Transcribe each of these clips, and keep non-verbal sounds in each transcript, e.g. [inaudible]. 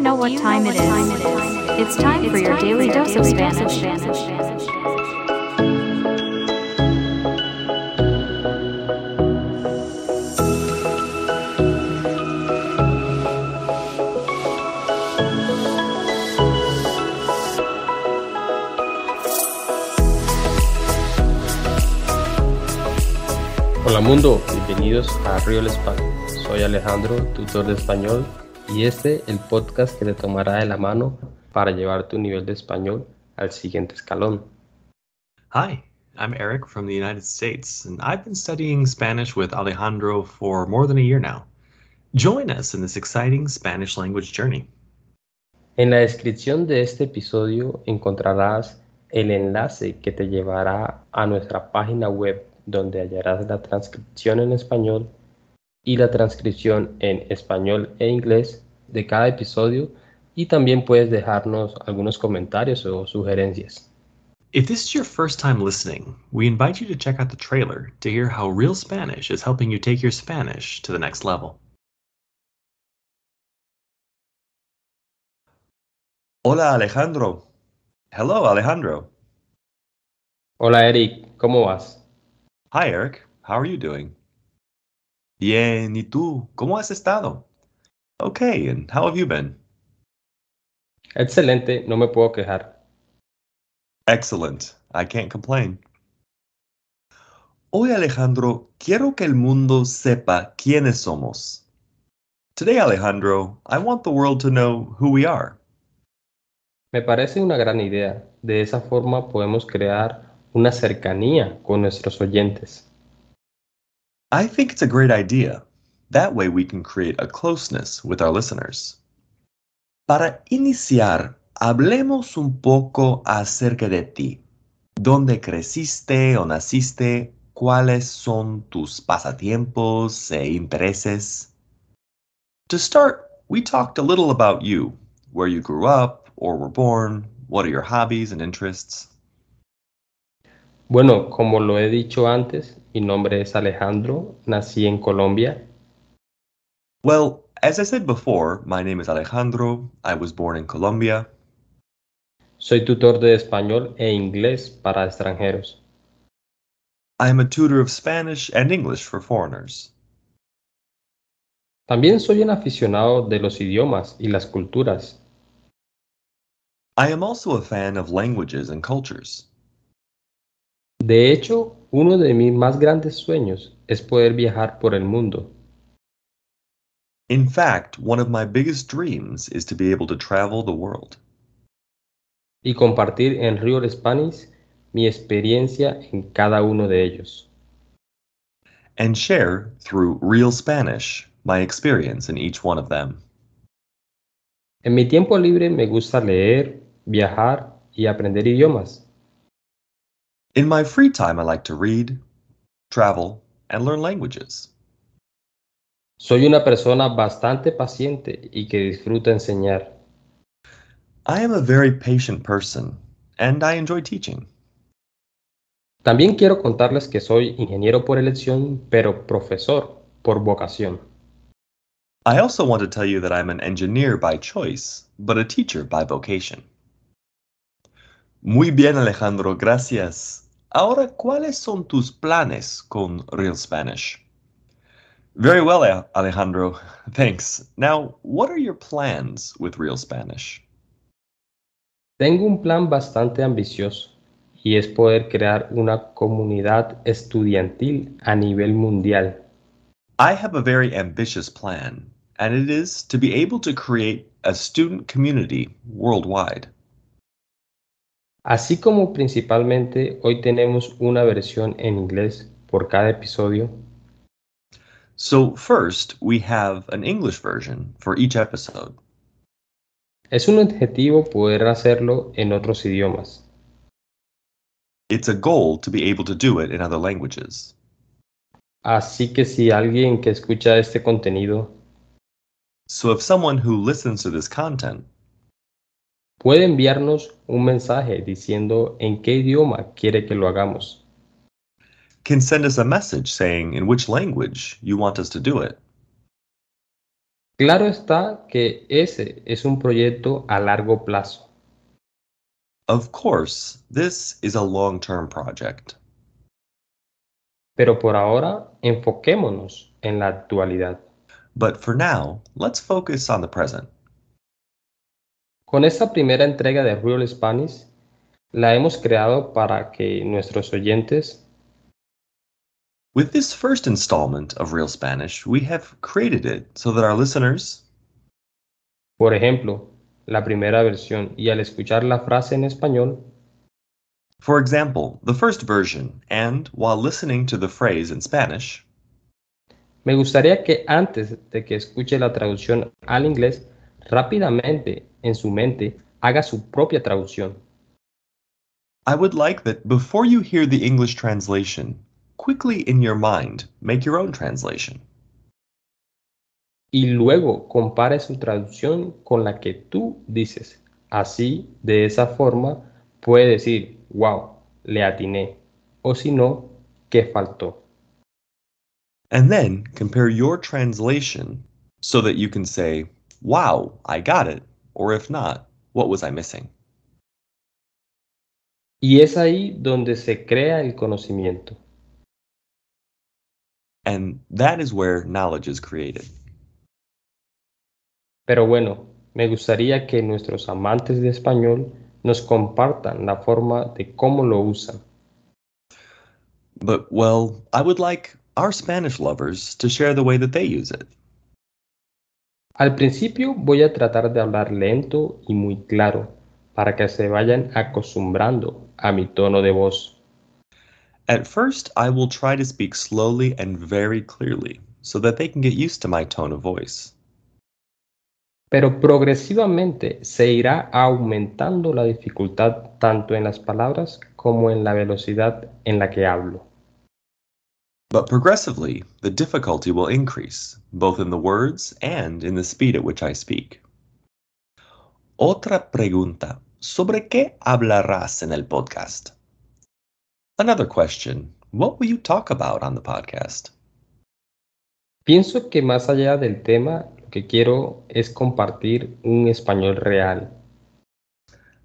know what time it is? It's time for your daily dose of Spanish. Hola mundo, bienvenidos a Real Español. Soy Alejandro, tutor de español, y este el podcast que te tomará de la mano para llevar tu nivel de español al siguiente escalón. Hi, I'm Eric from the United States, and I've been studying Spanish with Alejandro for more than a year now. Join us in this exciting Spanish language journey. En la descripción de este episodio encontrarás el enlace que te llevará a nuestra página web donde hallarás la transcripción en español y la transcripción en español e inglés de cada episodio y también puedes dejarnos algunos comentarios o sugerencias. If this is your first time listening, we invite you to check out the trailer to hear how Real Spanish is helping you take your Spanish to the next level. Hola Alejandro. Hello Alejandro. Hola Eric, ¿cómo vas? Hi Eric, how are you doing? Bien, ¿y tú? ¿Cómo has estado? Okay, and how have you been? Excelente, no me puedo quejar. Excellent, I can't complain. Hoy Alejandro, quiero que el mundo sepa quiénes somos. Today Alejandro, I want the world to know who we are. Me parece una gran idea. De esa forma podemos crear una cercanía con nuestros oyentes. I think it's a great idea. That way we can create a closeness with our listeners. Para iniciar, hablemos un poco acerca de ti. ¿Dónde creciste o naciste? ¿Cuáles son tus pasatiempos e intereses? To start, we talked a little about you, where you grew up or were born, what are your hobbies and interests. Bueno, como lo he dicho antes, mi nombre es Alejandro, nací en Colombia. Well, as I said before, my name is Alejandro. I was born in Colombia. Soy tutor de español e inglés para extranjeros. I am a tutor of Spanish and English for foreigners. También soy un aficionado de los idiomas y las culturas. I am also a fan of languages and cultures. De hecho, uno de mis más grandes sueños es poder viajar por el mundo. In fact, one of my biggest dreams is to be able to travel the world. Y compartir en Real Spanish mi experiencia en cada uno de ellos. And share, through Real Spanish, my experience in each one of them. En mi tiempo libre me gusta leer, viajar y aprender idiomas. In my free time, I like to read, travel, and learn languages. Soy una persona bastante paciente y que disfruta enseñar. I am a very patient person, and I enjoy teaching. También quiero contarles que soy ingeniero por elección, pero profesor por vocación. I also want to tell you that I'm an engineer by choice, but a teacher by vocation. Muy bien, Alejandro, gracias. Ahora, ¿cuáles son tus planes con Real Spanish? Very well, Alejandro. [laughs] Thanks. Now, what are your plans with Real Spanish? Tengo un plan bastante ambicioso y es poder crear una comunidad estudiantil a nivel mundial. I have a very ambitious plan, and it is to be able to create a student community worldwide. Así como principalmente hoy tenemos una versión en inglés por cada episodio. So first, we have an English version for each episode. Es un objetivo poder hacerlo en otros idiomas. It's a goal to be able to do it in other languages. Así que si alguien que escucha este contenido So if someone who listens to this content puede enviarnos un mensaje diciendo en qué idioma quiere que lo hagamos. can send us a message saying in which language you want us to do it. Claro está que ese es un proyecto a largo plazo. Of course, this is a long-term project. Pero por ahora, enfoquémonos en la actualidad. But for now, let's focus on the present. Con esta primera entrega de Real Spanish, la hemos creado para que nuestros oyentes With this first installment of Real Spanish, we have created it so that our listeners, Por ejemplo, la primera versión y al escuchar la frase en español, for example, the first version, and while listening to the phrase in Spanish, me gustaría que antes de que escuche la traducción al inglés, rápidamente en su mente haga su propia traducción. I would like that before you hear the English translation, quickly in your mind, make your own translation. Y luego compare su traducción con la que tú dices. Así, de esa forma, puede decir, wow, le atiné. O si no, ¿qué faltó? And then compare your translation so that you can say, wow, I got it, or if not, what was I missing? Y es ahí donde se crea el conocimiento. And that is where knowledge is created. Pero bueno, me gustaría que nuestros amantes de español nos compartan la forma de cómo lo usan. But, well, I would like our Spanish lovers to share the way that they use it. Al principio voy a tratar de hablar lento y muy claro para que se vayan acostumbrando a mi tono de voz. At first, I will try to speak slowly and very clearly so that they can get used to my tone of voice. Pero progresivamente se irá aumentando la dificultad tanto en las palabras como en la velocidad en la que hablo. But progressively, the difficulty will increase, both in the words and in the speed at which I speak. Otra pregunta. ¿Sobre qué hablarás en el podcast? Another question. What will you talk about on the podcast? Pienso que más allá del tema, lo que quiero es compartir un español real.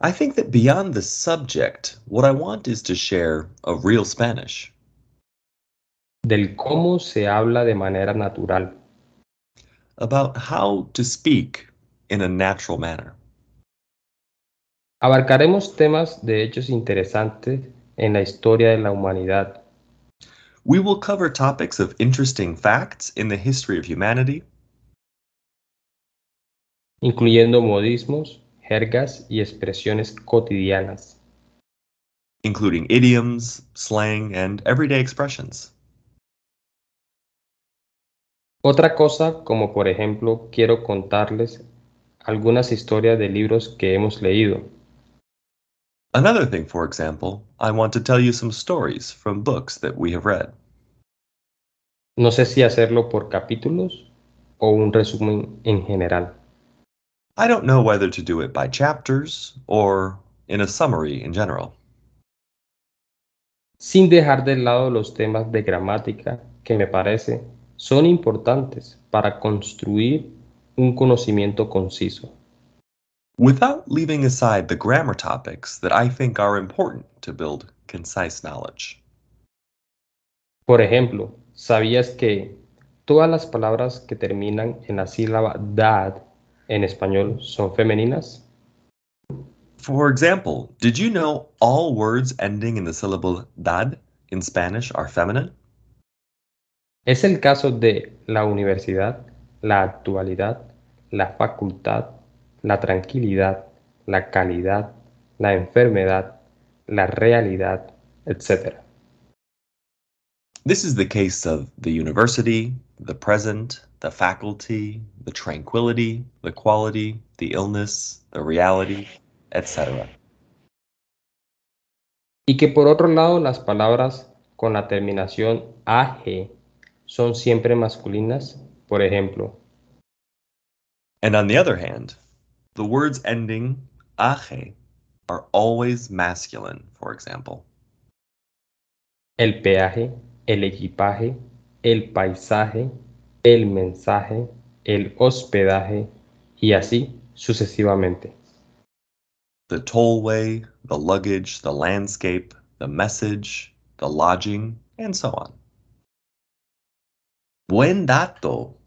I think that beyond the subject, what I want is to share a real Spanish, del cómo se habla de manera natural. about how to speak in a natural manner. Abarcaremos temas de hechos interesantes en la historia de la humanidad, We will cover topics of interesting facts in the history of humanity, incluyendo modismos, jergas y expresiones cotidianas. including idioms, slang, and everyday expressions. Otra cosa, como por ejemplo, quiero contarles algunas historias de libros que hemos leído. Another thing, for example, I want to tell you some stories from books that we have read. No sé si hacerlo por capítulos o un resumen en general. I don't know whether to do it by chapters or in a summary in general, sin dejar de lado los temas de gramática que me parece son importantes para construir un conocimiento conciso. without leaving aside the grammar topics that I think are important to build concise knowledge. Por ejemplo, ¿sabías que todas las palabras que terminan en la sílaba dad en español son femeninas? For example, did you know all words ending in the syllable dad in Spanish are feminine? Es el caso de la universidad, la actualidad, la facultad, la tranquilidad, la calidad, la enfermedad, la realidad, etc. This is the case of the university, the present, the faculty, the tranquility, the quality, the illness, the reality, etc. Y que por otro lado las palabras con la terminación AG son siempre masculinas, por ejemplo, And on the other hand, the words ending age are always masculine, for example. el peaje, el equipaje, el paisaje, el mensaje, el hospedaje y así sucesivamente. The tollway, the luggage, the landscape, the message, the lodging, and so on. Buen dato.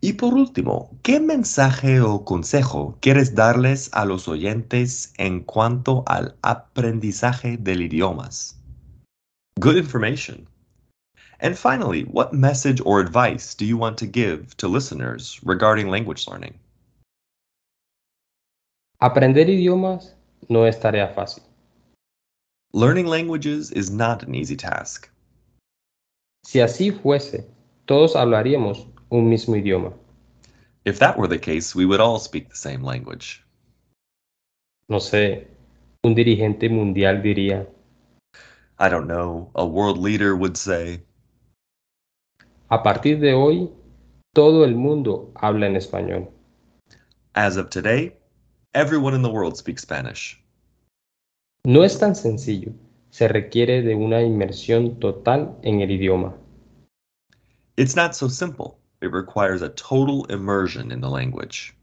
Y por último, ¿qué mensaje o consejo quieres darles a los oyentes en cuanto al aprendizaje del idiomas? Good information. And finally, what message or advice do you want to give to listeners regarding language learning? Aprender idiomas no es tarea fácil. Learning languages is not an easy task. Si así fuese, todos hablaríamos un mismo idioma. If that were the case, we would all speak the same language. No sé, un dirigente mundial diría, I don't know, a world leader would say, a partir de hoy, todo el mundo habla en español. as of today, everyone in the world speaks Spanish. No es tan sencillo, se requiere de una inmersión total en el idioma. It's not so simple. It requires a total immersion in the language.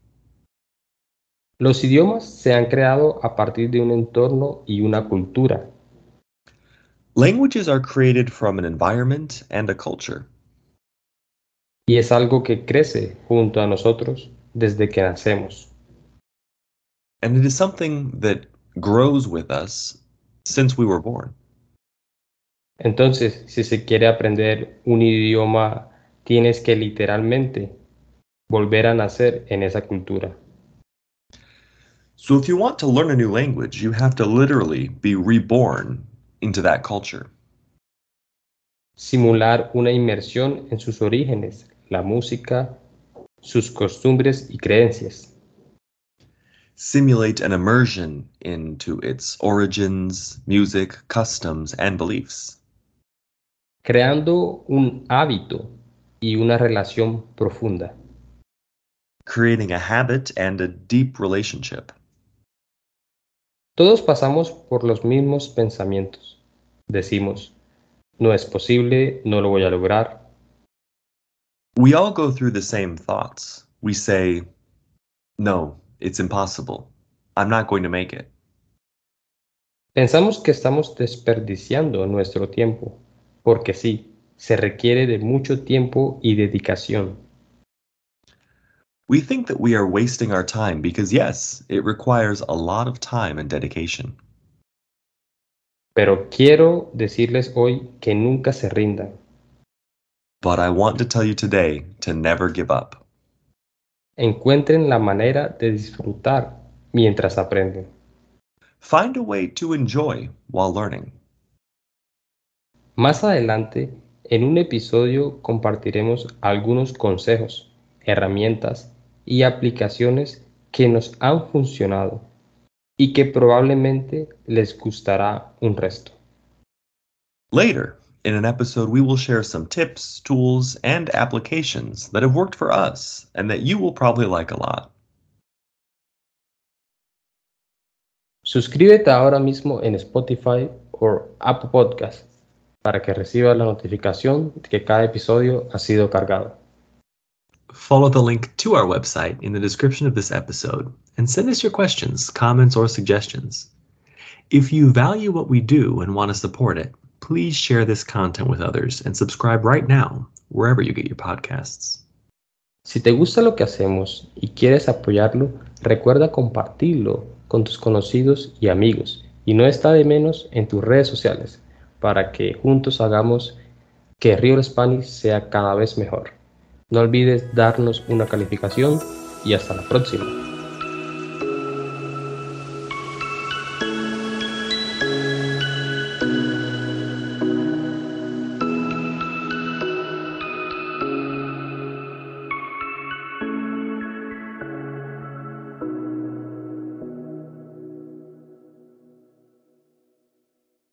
Los idiomas se han creado a partir de un entorno y una cultura. Languages are created from an environment and a culture. y es algo que crece junto a nosotros desde que nacemos. And it is something that grows with us since we were born. Entonces, si se quiere aprender un idioma, tienes que literalmente volver a nacer en esa cultura. So if you want to learn a new language, you have to literally be reborn into that culture. Simular una inmersión en sus orígenes, la música, sus costumbres y creencias. Simulate an immersion into its origins, music, customs, and beliefs. Creando un hábito y una relación profunda. Creating a habit and a deep relationship. Todos pasamos por los mismos pensamientos. Decimos, no es posible, no lo voy a lograr. We all go through the same thoughts. We say, No, it's impossible. I'm not going to make it. Pensamos que estamos desperdiciando nuestro tiempo, porque sí, se requiere de mucho tiempo y dedicación. We think that we are wasting our time because, yes, it requires a lot of time and dedication. Pero quiero decirles hoy que nunca se rindan. But I want to tell you today to never give up. Encuentren la manera de disfrutar mientras aprenden. Find a way to enjoy while learning. Más adelante, en un episodio compartiremos algunos consejos, herramientas y aplicaciones que nos han funcionado y que probablemente les gustará un resto. Later, in an episode, we will share some tips, tools, and applications that have worked for us and that you will probably like a lot. Suscríbete ahora mismo en Spotify o Apple Podcast para que recibas la notificación de que cada episodio ha sido cargado. Follow the link to our website in the description of this episode and send us your questions, comments, or suggestions. If you value what we do and want to support it, please share this content with others and subscribe right now, wherever you get your podcasts. Si te gusta lo que hacemos y quieres apoyarlo, recuerda compartirlo con tus conocidos y amigos y no está de menos en tus redes sociales para que juntos hagamos que Real Spanish sea cada vez mejor. No olvides darnos una calificación y hasta la próxima.